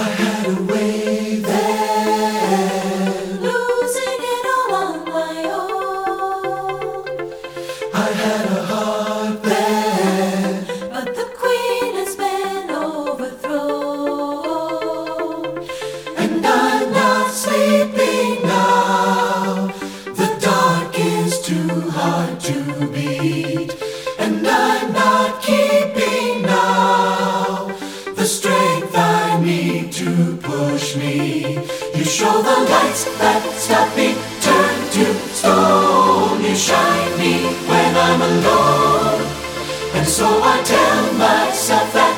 I had a the lights that stop me turn to stone. You shine me when I'm alone. And so I tell myself that.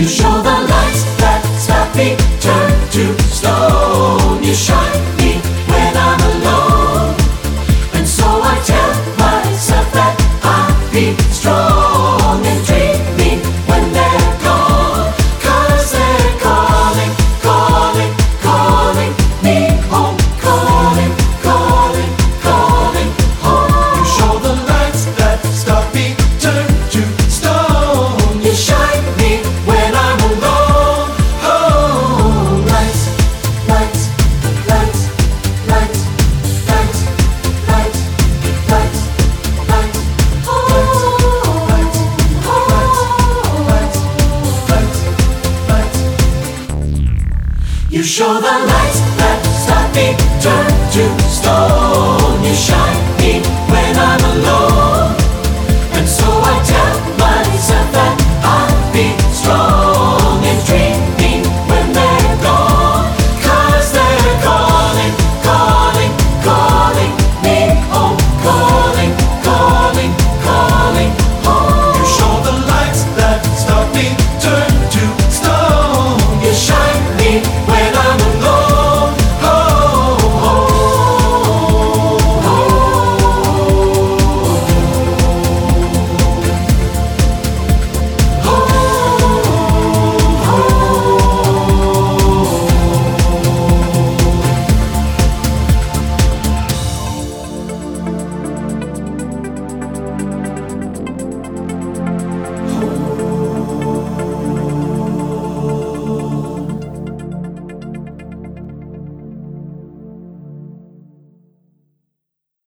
You show the lights that stop me, turn to stone. You shine me when I'm alone. And so I tell myself that I'll be strong. You show the lights that stop me, turn to stone.